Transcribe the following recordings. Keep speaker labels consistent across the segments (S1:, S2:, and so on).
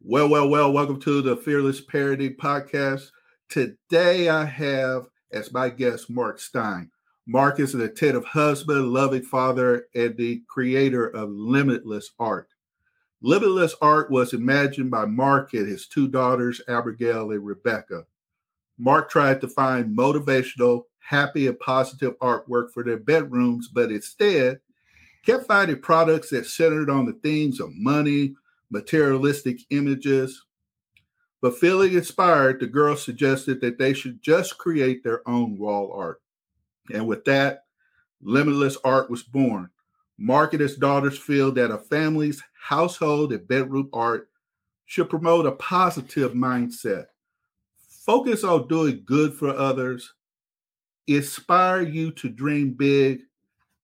S1: Well, well, well, welcome to the Fearless Parody Podcast. Today I have as my guest Mark Stein. Mark is an attentive husband, loving father, and the creator of Limitless Art. Limitless Art was imagined by Mark and his two daughters, Abigail and Rebecca. Mark tried to find motivational, happy, and positive artwork for their bedrooms, but instead kept finding products that centered on the themes of money, materialistic images. But feeling inspired, the girls suggested that they should just create their own wall art. And with that, Limitless Art was born. Mark and his daughters feel that a family's household and bedroom art should promote a positive mindset, focus on doing good for others, inspire you to dream big,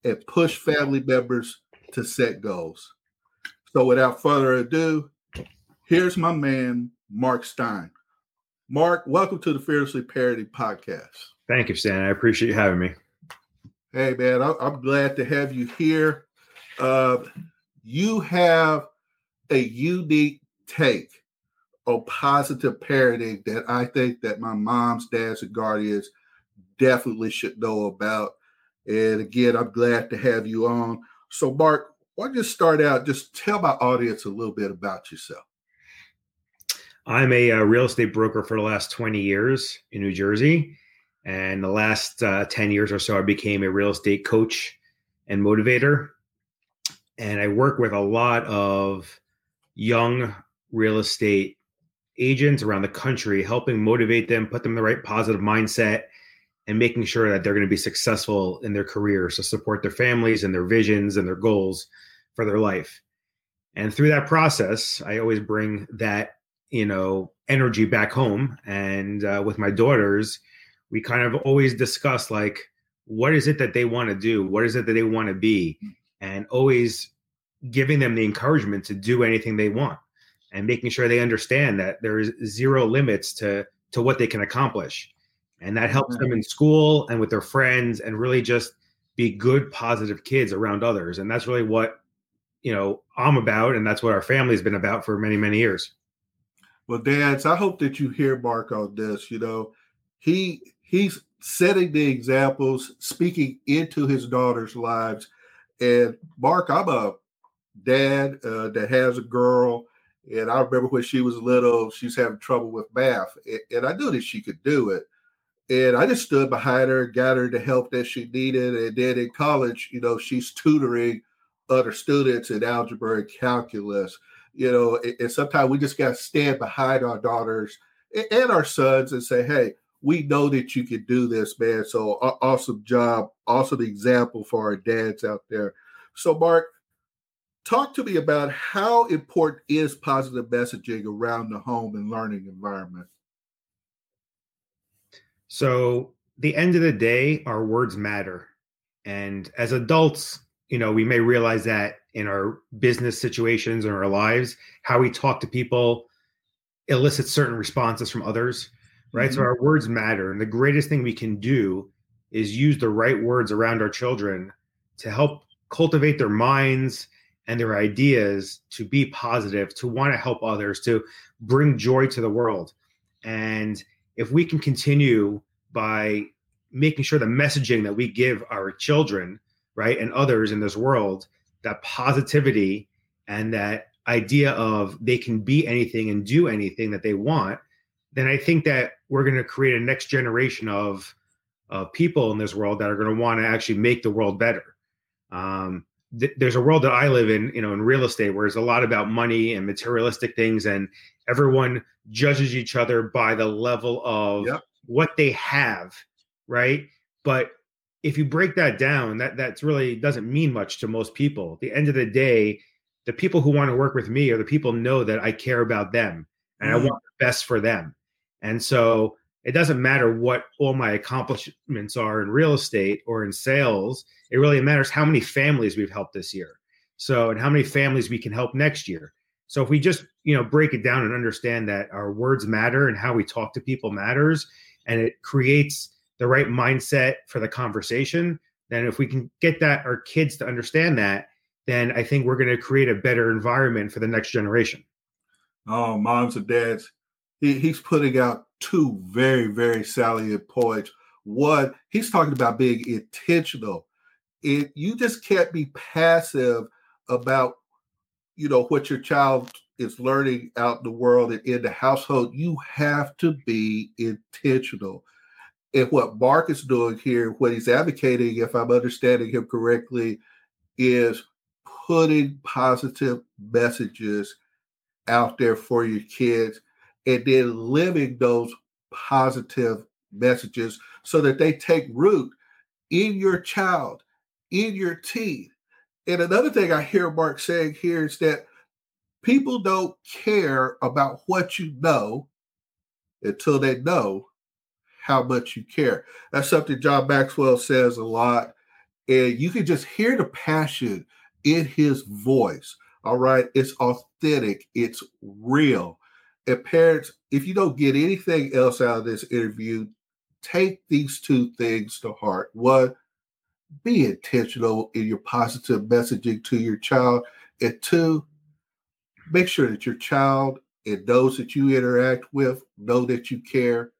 S1: and push family members to set goals. So without further ado, here's my man, Mark Stein. Mark, welcome to the Fearlessly Parody Podcast.
S2: Thank you, Stan. I appreciate you having me.
S1: Hey, man, I'm glad to have you here. Uh, you have a unique take on positive parenting that I think that my moms, dads, and guardians definitely should know about. And again, I'm glad to have you on. So, Mark, why don't you start out? Just tell my audience a little bit about yourself.
S2: I'm a, a uh, real estate broker for the last 20 years in New Jersey. And the last uh, 10 years or so, I became a real estate coach and motivator. And I work with a lot of young real estate agents around the country, helping motivate them, put them in the right positive mindset, and making sure that they're going to be successful in their careers to support their families and their visions and their goals for their life. And through that process, I always bring that, you know, energy back home. And uh, with my daughters, we kind of always discuss like, what is it that they want to do? What is it that they want to be? And always giving them the encouragement to do anything they want and making sure they understand that there is zero limits to to what they can accomplish and that helps them in school and with their friends and really just be good positive kids around others. And that's really what you know i'm about and that's what our family's been about for many many years.
S1: Well dads i hope that you hear mark on this you know. He he's setting the examples speaking into his daughter's lives. And mark i'm a dad uh, that has a girl and i remember when she was little she's having trouble with math and i knew that she could do it and I just stood behind her, got her the help that she needed. And then in college, you know, she's tutoring other students in algebra and calculus. You know, and, and sometimes we just got to stand behind our daughters and our sons and say, hey, we know that you can do this, man. So awesome job. Awesome example for our dads out there. So, Mark, talk to me about how important is positive messaging around the home and learning environment?
S2: So, the end of the day, our words matter. And as adults, you know, we may realize that in our business situations or our lives, how we talk to people elicits certain responses from others, right? Mm-hmm. So our words matter. And the greatest thing we can do is use the right words around our children to help cultivate their minds and their ideas to be positive, to want to help others, to bring joy to the world. And if we can continue by making sure the messaging that we give our children, right, and others in this world, that positivity and that idea of they can be anything and do anything that they want, then I think that we're going to create a next generation of of people in this world that are going to want to actually make the world better. Um, there's a world that I live in, you know, in real estate, where it's a lot about money and materialistic things, and everyone judges each other by the level of yep. what they have, right? But if you break that down, that that's really doesn't mean much to most people. At the end of the day, the people who want to work with me are the people know that I care about them and mm. I want the best for them. And so it doesn't matter what all my accomplishments are in real estate or in sales. It really matters how many families we've helped this year. So, and how many families we can help next year. So, if we just, you know, break it down and understand that our words matter and how we talk to people matters, and it creates the right mindset for the conversation, then if we can get that, our kids to understand that, then I think we're going to create a better environment for the next generation.
S1: Oh, moms and dads, he, he's putting out two very, very salient points. One, he's talking about being intentional. It you just can't be passive about you know what your child is learning out in the world and in the household. You have to be intentional. And what Mark is doing here, what he's advocating, if I'm understanding him correctly, is putting positive messages out there for your kids and then living those positive messages so that they take root in your child, in your teen. And another thing I hear Mark saying here is that people don't care about what you know until they know how much you care. That's something John Maxwell says a lot. And you can just hear the passion in his voice. All right. It's authentic, it's real. And parents, if you don't get anything else out of this interview, take these two things to heart. One, be intentional in your positive messaging to your child. And two, make sure that your child and those that you interact with know that you care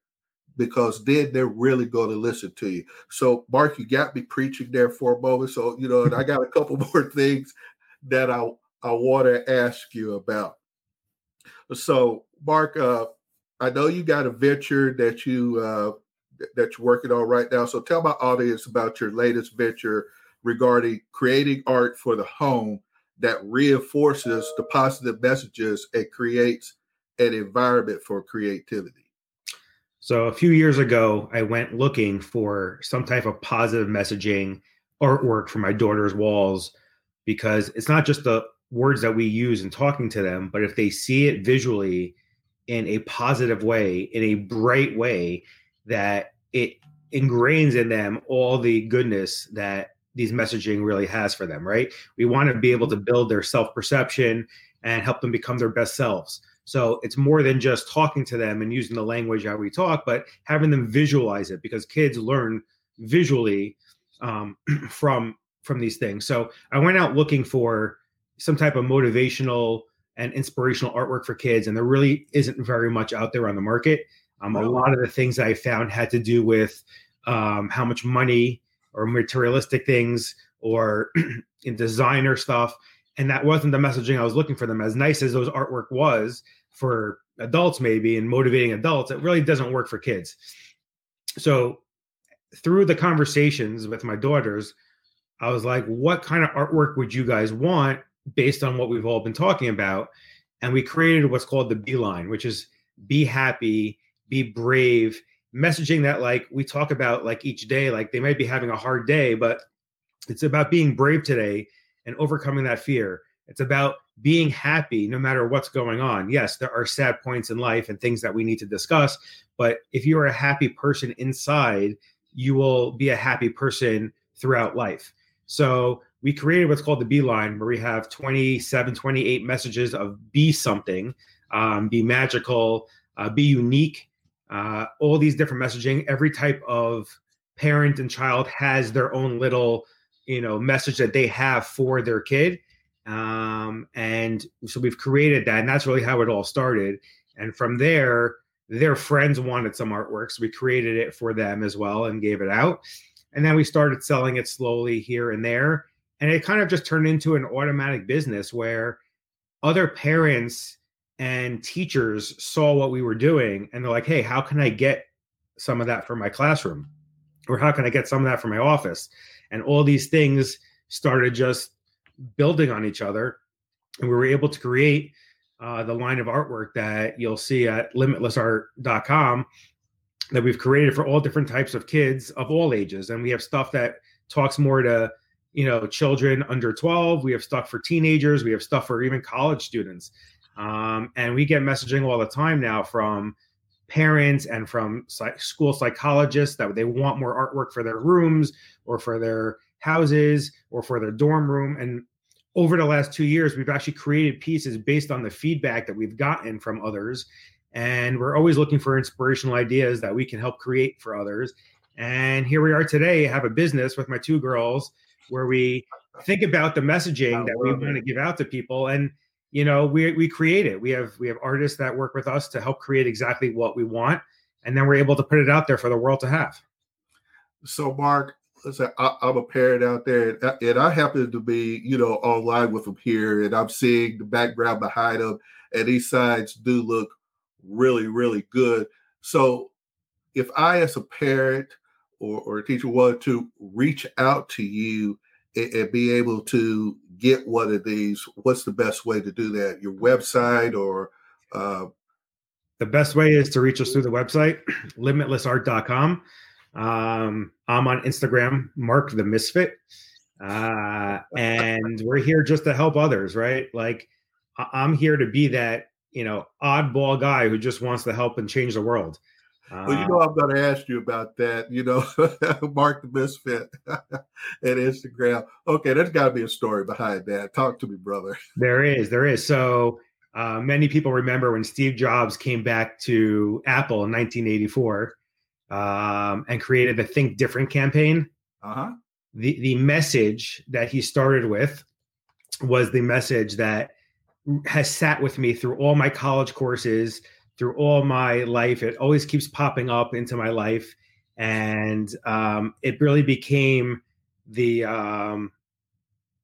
S1: because then they're really going to listen to you. So, Mark, you got me preaching there for a moment. So, you know, and I got a couple more things that I, I want to ask you about. So, Mark, uh, I know you got a venture that you uh, that you're working on right now. So, tell my audience about your latest venture regarding creating art for the home that reinforces the positive messages and creates an environment for creativity.
S2: So a few years ago, I went looking for some type of positive messaging artwork for my daughter's walls because it's not just the words that we use in talking to them, but if they see it visually in a positive way, in a bright way, that it ingrains in them all the goodness that these messaging really has for them, right? We want to be able to build their self perception and help them become their best selves. So it's more than just talking to them and using the language that we talk, but having them visualize it because kids learn visually um, from from these things. So I went out looking for some type of motivational and inspirational artwork for kids, and there really isn't very much out there on the market. Um, a lot of the things I found had to do with um, how much money or materialistic things or in designer stuff and that wasn't the messaging I was looking for them. As nice as those artwork was for adults, maybe and motivating adults, it really doesn't work for kids. So through the conversations with my daughters, I was like, what kind of artwork would you guys want based on what we've all been talking about? And we created what's called the B line, which is be happy, be brave, messaging that like we talk about like each day, like they might be having a hard day, but it's about being brave today and overcoming that fear. It's about being happy no matter what's going on. Yes, there are sad points in life and things that we need to discuss, but if you are a happy person inside, you will be a happy person throughout life. So we created what's called the B line, where we have 27, 28 messages of be something, um, be magical, uh, be unique, uh, all these different messaging. Every type of parent and child has their own little you know message that they have for their kid. Um, and so we've created that and that's really how it all started. And from there their friends wanted some artwork so we created it for them as well and gave it out. And then we started selling it slowly here and there and it kind of just turned into an automatic business where other parents and teachers saw what we were doing and they're like hey how can i get some of that for my classroom? Or how can i get some of that for my office? And all these things started just building on each other and we were able to create uh, the line of artwork that you'll see at limitlessart.com that we've created for all different types of kids of all ages and we have stuff that talks more to you know children under 12 we have stuff for teenagers we have stuff for even college students. Um, and we get messaging all the time now from parents and from school psychologists that they want more artwork for their rooms or for their houses or for their dorm room. And over the last two years we've actually created pieces based on the feedback that we've gotten from others. And we're always looking for inspirational ideas that we can help create for others. And here we are today I have a business with my two girls where we think about the messaging that we want to give out to people and you know, we we create it. We have we have artists that work with us to help create exactly what we want, and then we're able to put it out there for the world to have.
S1: So, Mark, listen, I, am a parent out there, and I, and I happen to be, you know, online with them here, and I'm seeing the background behind them, and these sides do look really, really good. So, if I, as a parent or, or a teacher, wanted to reach out to you and, and be able to get one of these, what's the best way to do that? Your website or uh,
S2: the best way is to reach us through the website, limitlessart.com. Um, I'm on Instagram, Mark the Misfit. Uh, and we're here just to help others, right? Like I'm here to be that, you know, oddball guy who just wants to help and change the world.
S1: Well, you uh, know, I'm going to ask you about that. You know, Mark the Misfit at Instagram. Okay, there's got to be a story behind that. Talk to me, brother.
S2: There is. There is. So uh, many people remember when Steve Jobs came back to Apple in 1984 um, and created the Think Different campaign.
S1: Uh-huh.
S2: The the message that he started with was the message that has sat with me through all my college courses, through all my life. It always keeps popping up into my life, and um, it really became the um,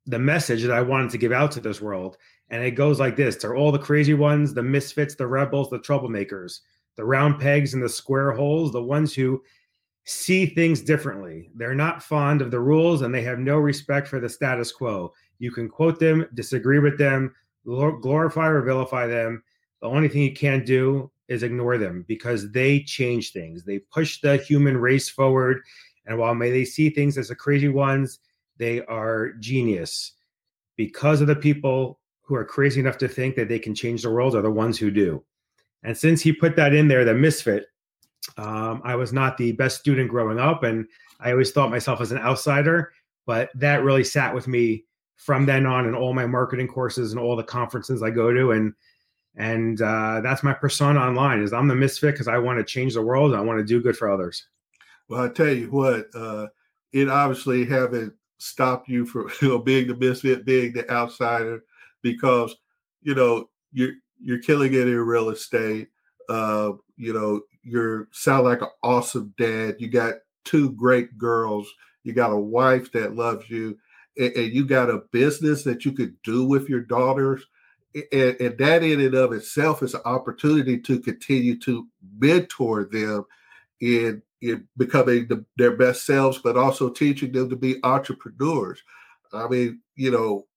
S2: the message that I wanted to give out to this world. And it goes like this: to all the crazy ones, the misfits, the rebels, the troublemakers the round pegs and the square holes, the ones who see things differently. They're not fond of the rules and they have no respect for the status quo. You can quote them, disagree with them, glorify or vilify them. The only thing you can't do is ignore them because they change things. They push the human race forward. And while may they see things as the crazy ones, they are genius because of the people who are crazy enough to think that they can change the world are the ones who do. And since he put that in there, the misfit, um, I was not the best student growing up, and I always thought myself as an outsider. But that really sat with me from then on in all my marketing courses and all the conferences I go to, and and uh, that's my persona online. Is I'm the misfit because I want to change the world. I want to do good for others.
S1: Well, I tell you what, uh, it obviously haven't stopped you from you know, being the misfit, being the outsider, because you know you're you're killing it in real estate. Uh, you know, you're sound like an awesome dad. You got two great girls. You got a wife that loves you, and, and you got a business that you could do with your daughters. And, and, that in and of itself is an opportunity to continue to mentor them in in becoming the, their best selves, but also teaching them to be entrepreneurs. I mean, you know,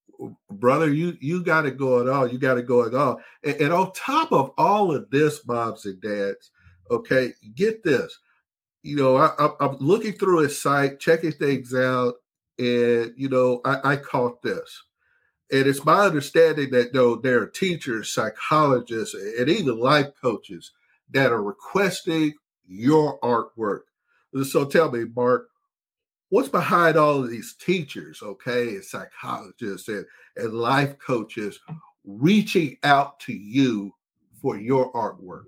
S1: brother, you you got it going on. You got it going on. And, and on top of all of this, moms and dads, okay, get this. You know, I, am looking through his site, checking things out, and you know, I, I caught this. And it's my understanding that though there are teachers, psychologists, and even life coaches that are requesting your artwork. So tell me, Mark, what's behind all of these teachers, okay, and psychologists and, and life coaches reaching out to you for your artwork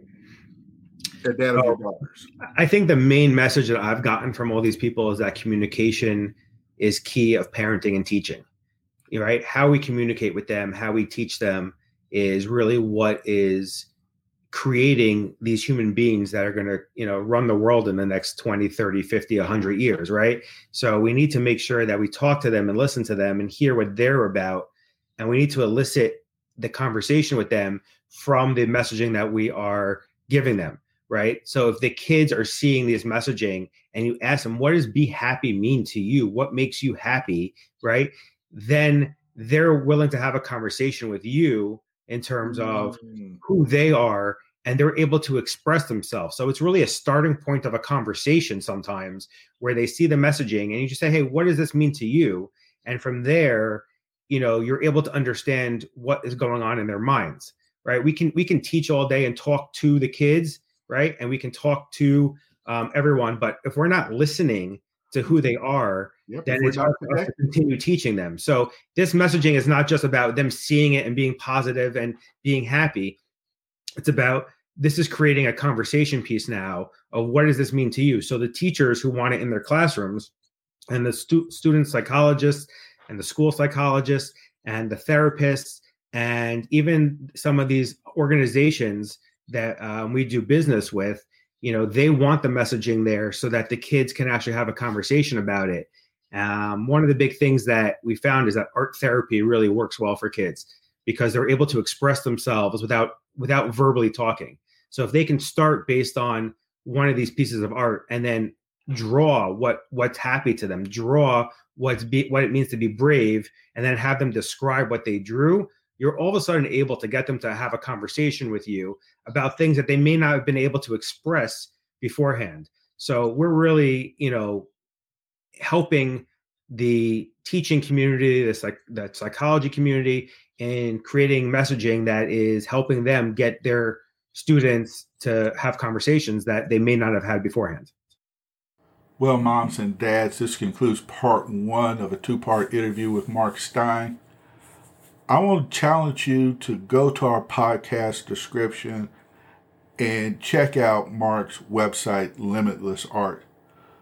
S1: and that of your daughters?
S2: I think the main message that I've gotten from all these people is that communication is key of parenting and teaching. Right? How we communicate with them, how we teach them is really what is creating these human beings that are going to you know run the world in the next 20 30 50 100 years right? So we need to make sure that we talk to them and listen to them and hear what they're about. And we need to elicit the conversation with them from the messaging that we are giving them right? So if the kids are seeing this messaging and you ask them what does be happy mean to you? What makes you happy? right then they're willing to have a conversation with you in terms of mm. who they are and they're able to express themselves. So it's really a starting point of a conversation sometimes where they see the messaging and you just say, Hey, what does this mean to you? And from there, you know, you're able to understand what is going on in their minds, right? We can we can teach all day and talk to the kids, right? And we can talk to um, everyone, but if we're not listening to who they are, yep, then it's hard for us to continue teaching them. So this messaging is not just about them seeing it and being positive and being happy. It's about this is creating a conversation piece now of what does this mean to you so the teachers who want it in their classrooms and the stu- student psychologists and the school psychologists and the therapists And even some of these organizations that um, we do business with, you know, they want the messaging there so that the kids can actually have a conversation about it. Um, one of the big things that we found is that art therapy really works well for kids because they're able to express themselves without without verbally talking. So if they can start based on one of these pieces of art and then draw what what's happy to them, draw what's be, what it means to be brave, and then have them describe what they drew, you're all of a sudden able to get them to have a conversation with you about things that they may not have been able to express beforehand. So we're really, you know, helping the teaching community, the, psych, the psychology community, and creating messaging that is helping them get their students to have conversations that they may not have had beforehand.
S1: Well, moms and dads, this concludes part one of a two part interview with Mark Stein. I want to challenge you to go to our podcast description and check out Mark's website, Limitless Art.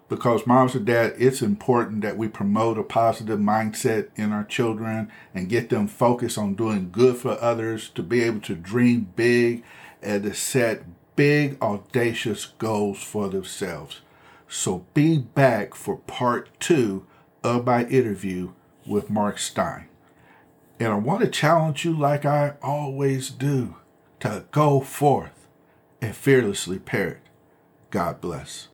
S1: Because, moms and dad, it's important that we promote a positive mindset in our children and get them focused on doing good for others, to be able to dream big and to set big, audacious goals for themselves. So be back for part two of my interview with Mark Stein. And I want to challenge you, like I always do, to go forth and fearlessly parrot. God bless.